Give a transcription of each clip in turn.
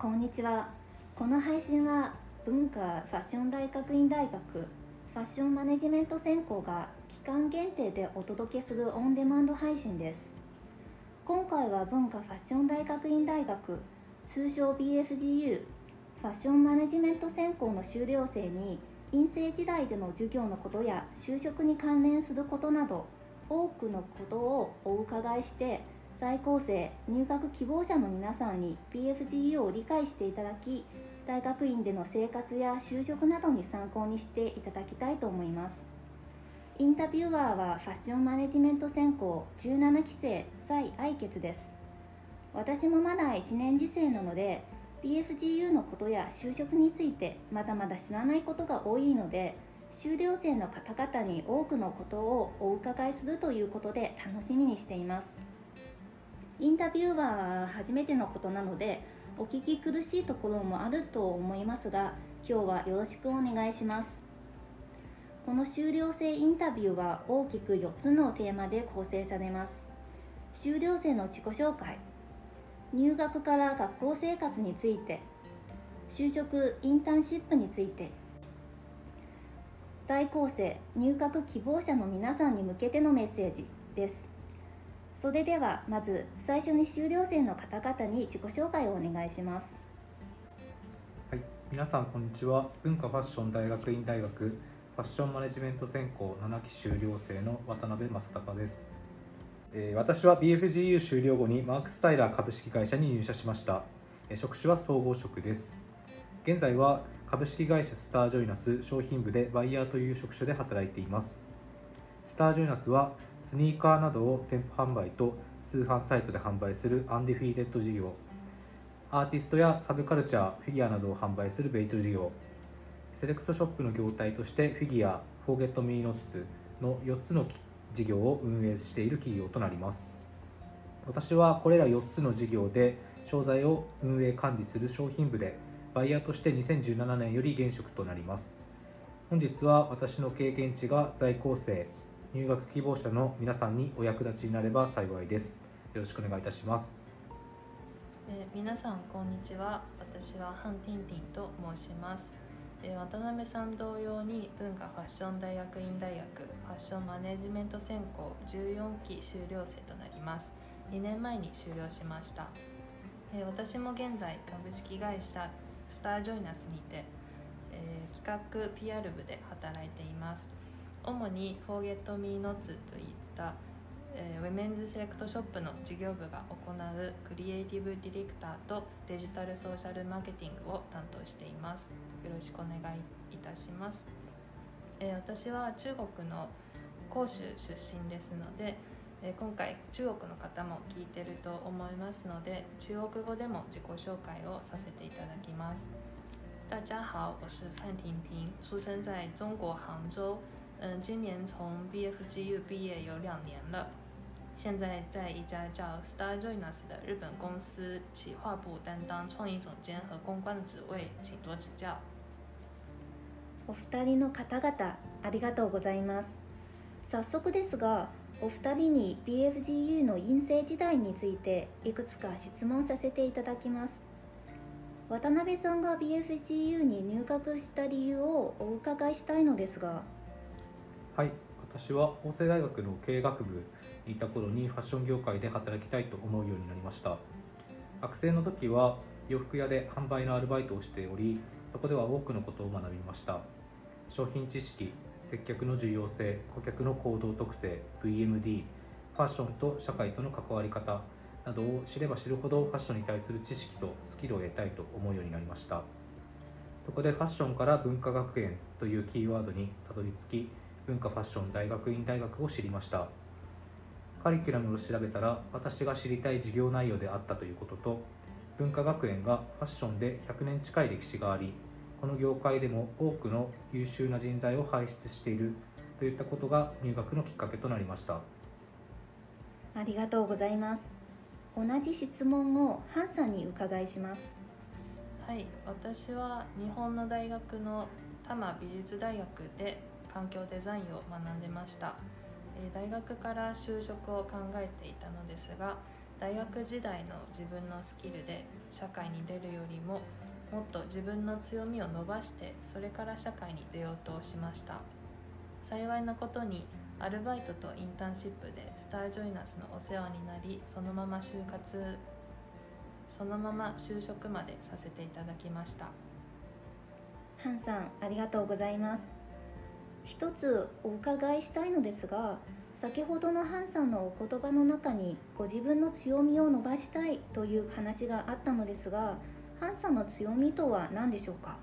こんにちは。この配信は文化ファッション大学院大学ファッションマネジメント専攻が期間限定でお届けするオンデマンド配信です。今回は文化ファッション大学院大学通称 BFGU ファッションマネジメント専攻の修了生に院生時代での授業のことや就職に関連することなど多くのことをお伺いして在校生入学希望者の皆さんに PFGU を理解していただき大学院での生活や就職などに参考にしていただきたいと思います。インタビュアーはファッションマネジメント専攻17期生蔡愛傑です。私もまだ1年次生なので PFGU のことや就職についてまだまだ知らないことが多いので修了生の方々に多くのことをお伺いするということで楽しみにしています。インタビューは初めてのことなのでお聞き苦しいところもあると思いますが今日はよろしくお願いします。この修了生インタビューは大きく4つのテーマで構成されます。修了生の自己紹介。入学から学校生活について。就職インターンシップについて。在校生入学希望者の皆さんに向けてのメッセージです。それではまず最初に修了生の方々に自己紹介をお願いします。はい皆さんこんにちは。文化ファッション大学院大学ファッションマネジメント専攻7期修了生の渡辺正隆です、えー、私は BFGU 修了後にマークスタイラー株式会社に入社しました、え、職種は総合職です。現在は株式会社スタージョイナス商品部でバイヤーという職種で働いています。スタージョイナスはスニーカーなどを店舗販売と通販サイトで販売する UNDEFEATED 事業。アーティストやサブカルチャーフィギュアなどを販売する BAIT 事業。セレクトショップの業態としてフィギュア FORGET-ME-NOTS の4つの事業を運営している企業となります。私はこれら4つの事業で商材を運営管理する商品部でバイヤーとして2017年より現職となります。本日は私の経験値が在校生入学希望者の皆さんにお役立ちになれば幸いです。よろしくお願いいたします。え皆さんこんにちは。私はハンティンティンと申します。え渡辺さん同様に文化ファッション大学院大学ファッションマネジメント専攻14期修了生となります。2年前に修了しました。え私も現在株式会社スタージョイナスにて、え、企画 PR 部で働いています。主に「Forget Me Nots」といった、えー、ウェメンズセレクトショップの事業部が行うクリエイティブディレクターとデジタルソーシャルマーケティングを担当しています。よろしくお願いいたします、えー、私は中国の広州出身ですので、え、今回中国の方も聞いてると思いますので中国語でも自己紹介をさせていただきます。大家好，我是范婷婷，出生在中国杭州。嗯，今年从 BFGU 毕业有两年了，现在在一家叫 Star Joiners 的日本公司企划部担当创意总监和公关的职位，请多指教。お二人の方々ありがとうございます。早速ですが、お二人に BFGU の院生時代についていくつか質問させていただきます。渡辺さんが BFGU に入学した理由をお伺いしたいのですが。はい私は法政大学の経営学部にいた頃にファッション業界で働きたいと思うようになりました。学生の時は洋服屋で販売のアルバイトをしておりそこでは多くのことを学びました。商品知識接客の重要性顧客の行動特性 VMD ファッションと社会との関わり方などを知れば知るほどファッションに対する知識とスキルを得たいと思うようになりました。そこでファッションから文化学園というキーワードにたどり着き文化ファッション大学院大学を知りました。カリキュラムを調べたら私が知りたい授業内容であったということと文化学園がファッションで100年近い歴史がありこの業界でも多くの優秀な人材を輩出しているといったことが入学のきっかけとなりました。ありがとうございます。同じ質問をハンさんに伺いします。はい私は日本の大学の多摩美術大学で環境デザインを学んでました、え大学から就職を考えていたのですが大学時代の自分のスキルで社会に出るよりももっと自分の強みを伸ばしてそれから社会に出ようとしました。幸いなことにアルバイトとインターンシップでスター・ジョイナスのお世話になりそのまま就活そのまま就職までさせていただきました。ハンさんありがとうございます。一つお伺いしたいのですが先ほどのハンさんのお言葉の中にご自分の強みを伸ばしたいという話があったのですがハンさんの強みとは何でしょうか？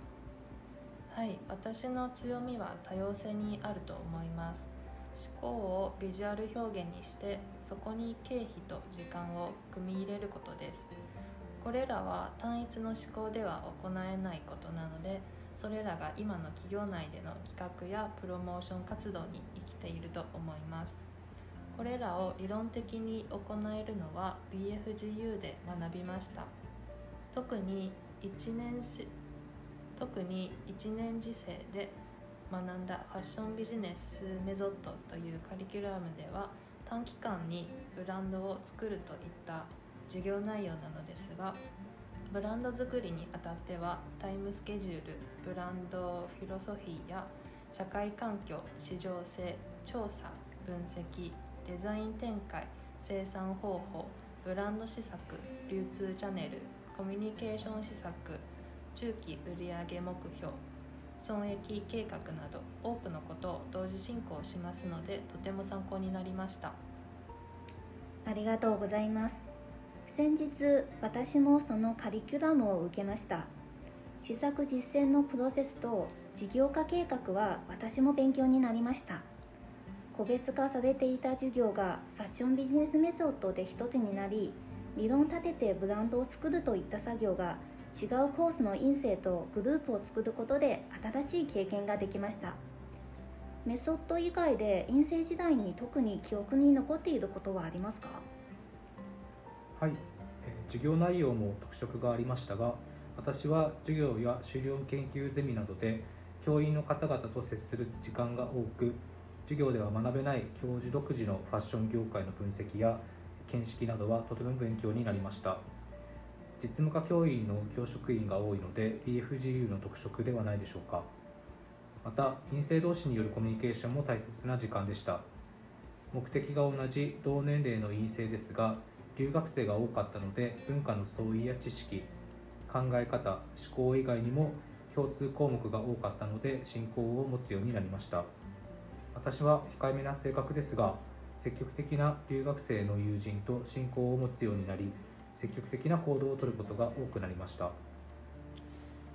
はい私の強みは多様性にあると思います。思考をビジュアル表現にしてそこに経費と時間を組み入れることです。これらは単一の思考では行えないことなのでそれらが今の企業内での企画やプロモーション活動に生きていると思います。これらを理論的に行えるのは BFGU で学びました。特に1年特に1年次生で学んだファッションビジネスメソッドというカリキュラムでは短期間にブランドを作るといった授業内容なのですがブランド作りにあたってはタイムスケジュールブランドフィロソフィーや社会環境市場性調査分析デザイン展開生産方法ブランド施策流通チャンネルコミュニケーション施策中期売上目標損益計画など多くのことを同時進行しますのでとても参考になりました。ありがとうございます。先日私もそのカリキュラムを受けました。試作実践のプロセスと事業化計画は私も勉強になりました。個別化されていた授業がファッションビジネスメソッドで一つになり理論立ててブランドを作るといった作業が違うコースの院生とグループを作ることで新しい経験ができました。メソッド以外で院生時代に特に記憶に残っていることはありますか？はい、え授業内容も特色がありましたが私は授業や修了研究ゼミなどで教員の方々と接する時間が多く授業では学べない教授独自のファッション業界の分析や見識などはとても勉強になりました。実務科教員の教職員が多いので PFGU の特色ではないでしょうか。また院生同士によるコミュニケーションも大切な時間でした。目的が同じ同年齢の院生ですが留学生が多かったので文化の相違や知識考え方思考以外にも共通項目が多かったので信仰を持つようになりました。私は控えめな性格ですが積極的な留学生の友人と信仰を持つようになり積極的な行動をとることが多くなりました。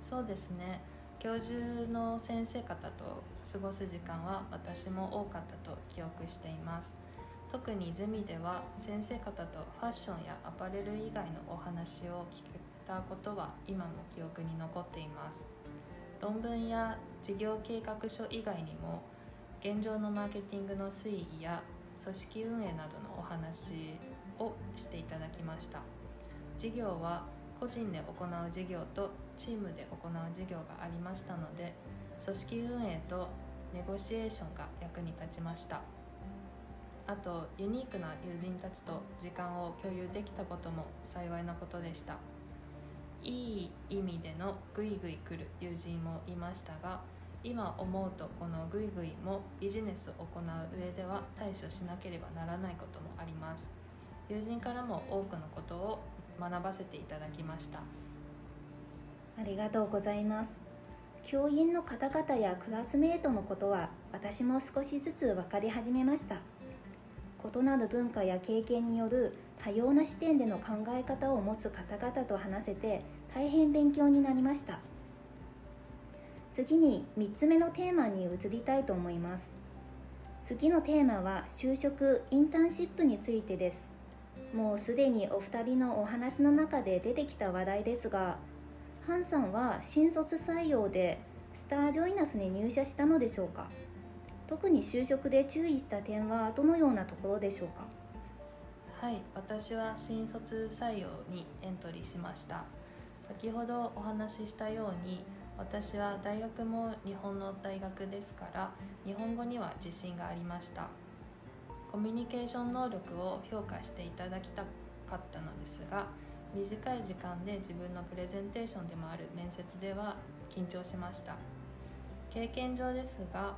そうですね。教授の先生方と過ごす時間は私も多かったと記憶しています。特にゼミでは先生方とファッションやアパレル以外のお話を聞けたことは今も記憶に残っています。論文や事業計画書以外にも現状のマーケティングの推移や組織運営などのお話をしていただきました。事業は個人で行う事業とチームで行う事業がありましたので組織運営とネゴシエーションが役に立ちました。あとユニークな友人たちと時間を共有できたことも幸いなことでした。いい意味でのグイグイ来る友人もいましたが今思うとこのグイグイもビジネスを行う上では対処しなければならないこともあります。友人からも多くのことを学ばせていただきました。ありがとうございます。教員の方々やクラスメートのことは私も少しずつ分かり始めました。異なる文化や経験による多様な視点での考え方を持つ方々と話せて大変勉強になりました。次に3つ目のテーマに移りたいと思います。次のテーマは就職インターンシップについてです。もうすでにお二人のお話の中で出てきた話題ですがハンさんは新卒採用でスタージョイナスに入社したのでしょうか？特に就職で注意した点はどのようなところでしょうか？はい私は新卒採用にエントリーしました。先ほどお話ししたように私は大学も日本の大学ですから日本語には自信がありました。コミュニケーション能力を評価していただきたかったのですが短い時間で自分のプレゼンテーションでもある面接では緊張しました。経験上ですが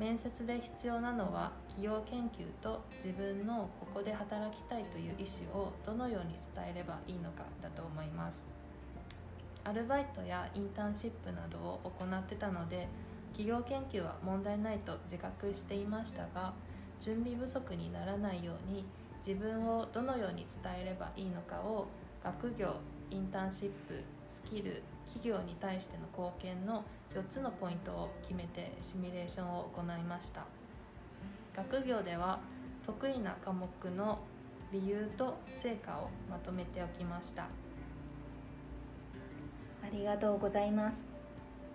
面接で必要なのは企業研究と自分のここで働きたいという意思をどのように伝えればいいのかだと思います。アルバイトやインターンシップなどを行ってたので企業研究は問題ないと自覚していましたが準備不足にならないように自分をどのように伝えればいいのかを学業インターンシップスキル企業に対しての貢献の4つのポイントを決めてシミュレーションを行いました。学業では得意な科目の理由と成果をまとめておきました。ありがとうございます。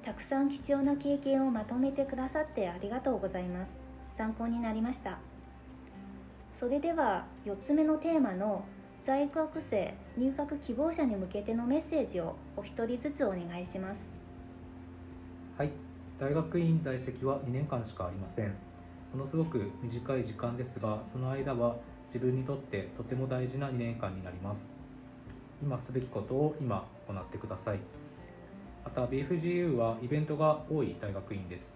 たくさん貴重な経験をまとめてくださってありがとうございます。参考になりました。それでは4つ目のテーマの在学生入学希望者に向けてのメッセージをお一人ずつお願いします。はい。大学院在籍は2年間しかありません。ものすごく短い時間ですがその間は自分にとってとても大事な2年間になります。今すべきことを今行ってください。また BFGU はイベントが多い大学院です。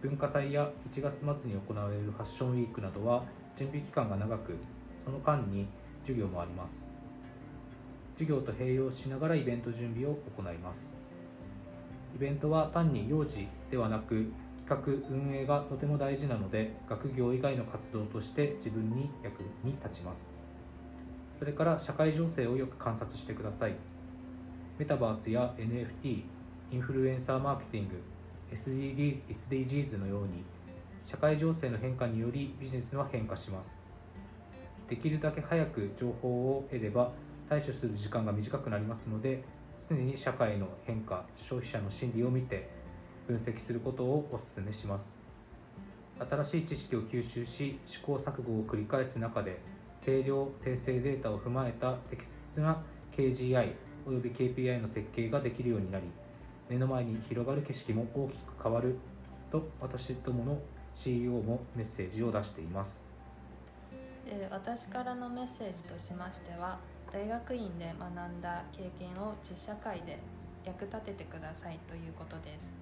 文化祭や1月末に行われるファッションウィークなどは準備期間が長くその間に授業もあります。授業と併用しながらイベント準備を行います。イベントは単に行事ではなく企画運営がとても大事なので学業以外の活動として自分に役に立ちます。それから社会情勢をよく観察してください。メタバースや NFT インフルエンサーマーケティング SDD SDGs のように社会情勢の変化によりビジネスは変化します。できるだけ早く情報を得れば対処する時間が短くなりますので常に社会の変化消費者の心理を見て分析することをお勧めします。新しい知識を吸収し試行錯誤を繰り返す中で定量訂正データを踏まえた適切な KGI および KPI の設計ができるようになり目の前に広がる景色も大きく変わると私どもの CEO もメッセージを出しています。で私からのメッセージとしましては大学院で学んだ経験を実社会で役立ててくださいということです。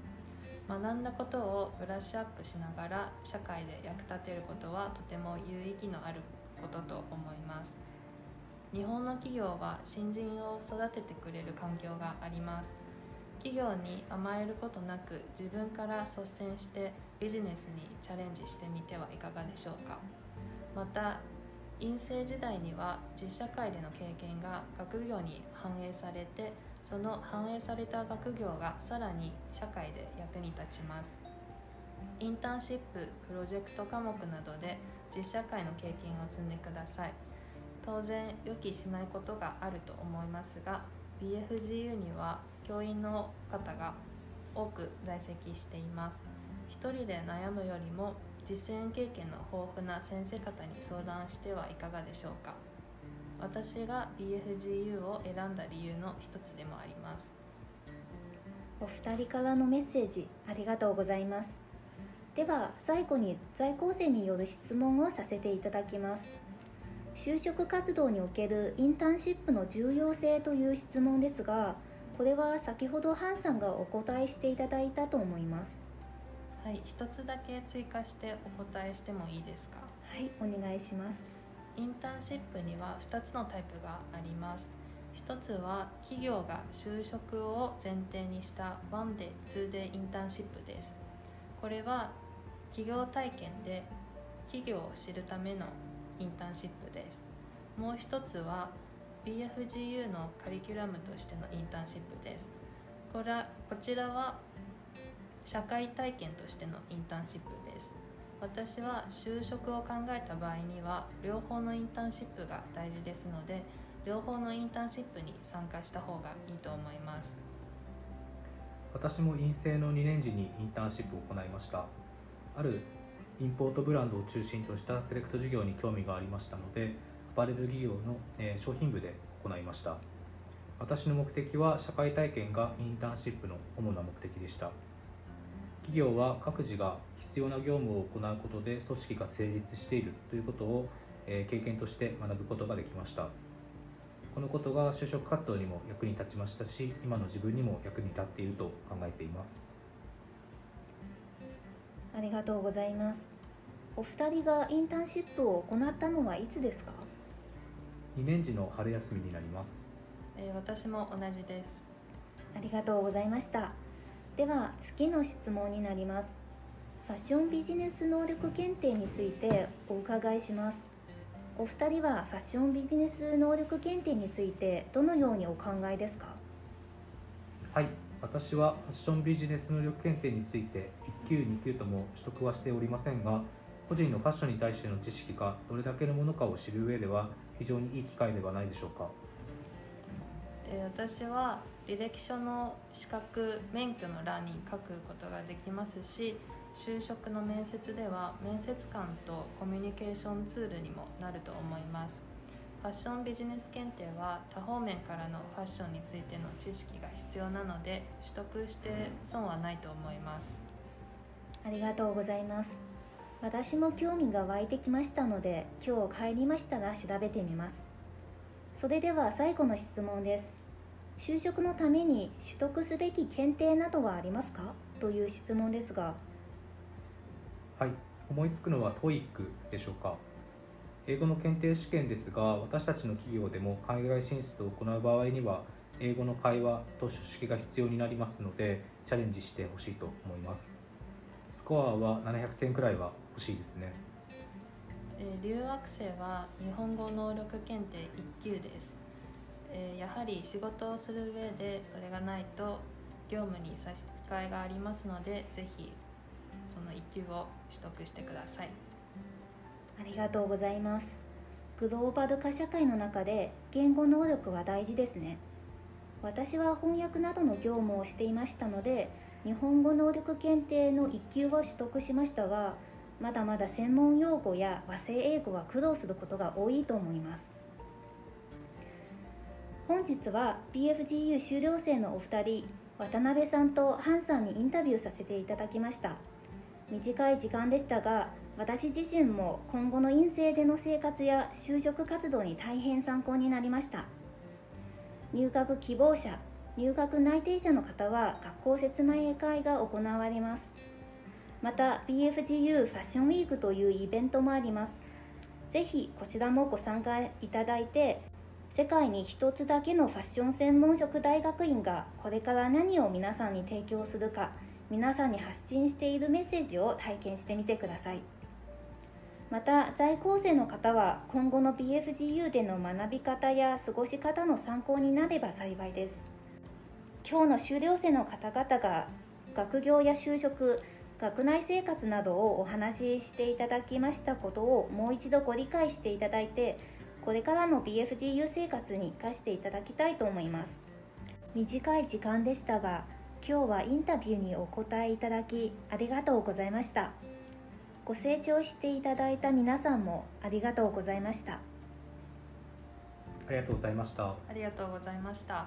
学んだことをブラッシュアップしながら社会で役立てることはとても有意義のあることと思います。日本の企業は新人を育ててくれる環境があります。企業に甘えることなく自分から率先してビジネスにチャレンジしてみてはいかがでしょうか。また院生時代には実社会での経験が学業に反映されてその反映された学業がさらに社会で役に立ちます。インターンシッププロジェクト科目などで実社会の経験を積んでください。当然予期しないことがあると思いますが BFGU には教員の方が多く在籍しています。一人で悩むよりも実践経験の豊富な先生方に相談してはいかがでしょうか。私が BFGU を選んだ理由の一つでもあります。お二人からのメッセージありがとうございます。では最後に在校生による質問をさせていただきます。就職活動におけるインターンシップの重要性という質問ですがこれは先ほどハンさんがお答えしていただいたと思います。はい一つだけ追加してお答えしてもいいですか？はいお願いします。インターンシップには2つのタイプがあります。1つは企業が就職を前提にした 1day、2day インターンシップです。これは企業体験で企業を知るためのインターンシップです。もう一つは BFGU のカリキュラムとしてのインターンシップです。これはこちらは社会体験としてのインターンシップです。私は就職を考えた場合には両方のインターンシップが大事ですので両方のインターンシップに参加した方がいいと思います。私も院生の2年時にインターンシップを行いました。あるインポートブランドを中心としたセレクト事業に興味がありましたのでアパレル企業の、商品部で行いました。私の目的は社会体験がインターンシップの主な目的でした。企業は各自が必要な業務を行うことで組織が成立しているということを、え経験として学ぶことができました。このことが就職活動にも役に立ちましたし今の自分にも役に立っていると考えています。ありがとうございます。お二人がインターンシップを行ったのはいつですか？2年時の春休みになります。えー私も同じです。ありがとうございましたでは次の質問になります。ファッションビジネス能力検定についてお伺いします。お二人はファッションビジネス能力検定についてどのようにお考えですか？はい私はファッションビジネス能力検定について1級2級とも取得はしておりませんが個人のファッションに対しての知識がどれだけのものかを知る上では非常にいい機会ではないでしょうか。え私は履歴書の資格免許の欄に書くことができますし就職の面接では面接官とコミュニケーションツールにもなると思います。ファッションビジネス検定は多方面からのファッションについての知識が必要なので取得して損はないと思います。ありがとうございます。私も興味が湧いてきましたので今日帰りましたら調べてみます。それでは最後の質問です。就職のために取得すべき検定などはありますか？という質問ですが。はい。思いつくのは TOEIC でしょうか？英語の検定試験ですが私たちの企業でも海外進出を行う場合には英語の会話と書式が必要になりますのでチャレンジしてほしいと思います。スコアは700点くらいは欲しいですね。えー留学生は日本語能力検定1級です、えーやはり仕事をする上でそれがないと業務に差し支えがありますのでぜひその1級を取得してください。ありがとうございます。グローバル化社会の中で言語能力は大事ですね。私は翻訳などの業務をしていましたので日本語能力検定の1級を取得しましたがまだまだ専門用語や和製英語は苦労することが多いと思います。本日は BFGU 修了生のお二人渡辺さんとハンさんにインタビューさせていただきました。短い時間でしたが私自身も今後の院生での生活や就職活動に大変参考になりました。入学希望者入学内定者の方は学校説明会が行われます。また BFGU ファッションウィークというイベントもあります。ぜひこちらもご参加いただいて世界に一つだけのファッション専門職大学院がこれから何を皆さんに提供するか皆さんに発信しているメッセージを体験してみてください。また在校生の方は今後の BFGU での学び方や過ごし方の参考になれば幸いです。今日の修了生の方々が学業や就職学内生活などをお話ししていただきましたことをもう一度ご理解していただいてこれからの BFGU 生活に生かしていただきたいと思います。短い時間でしたが今日はインタビューにお答えいただきありがとうございました。ご清聴していただいた皆さんもありがとうございました。ありがとうございました。ありがとうございました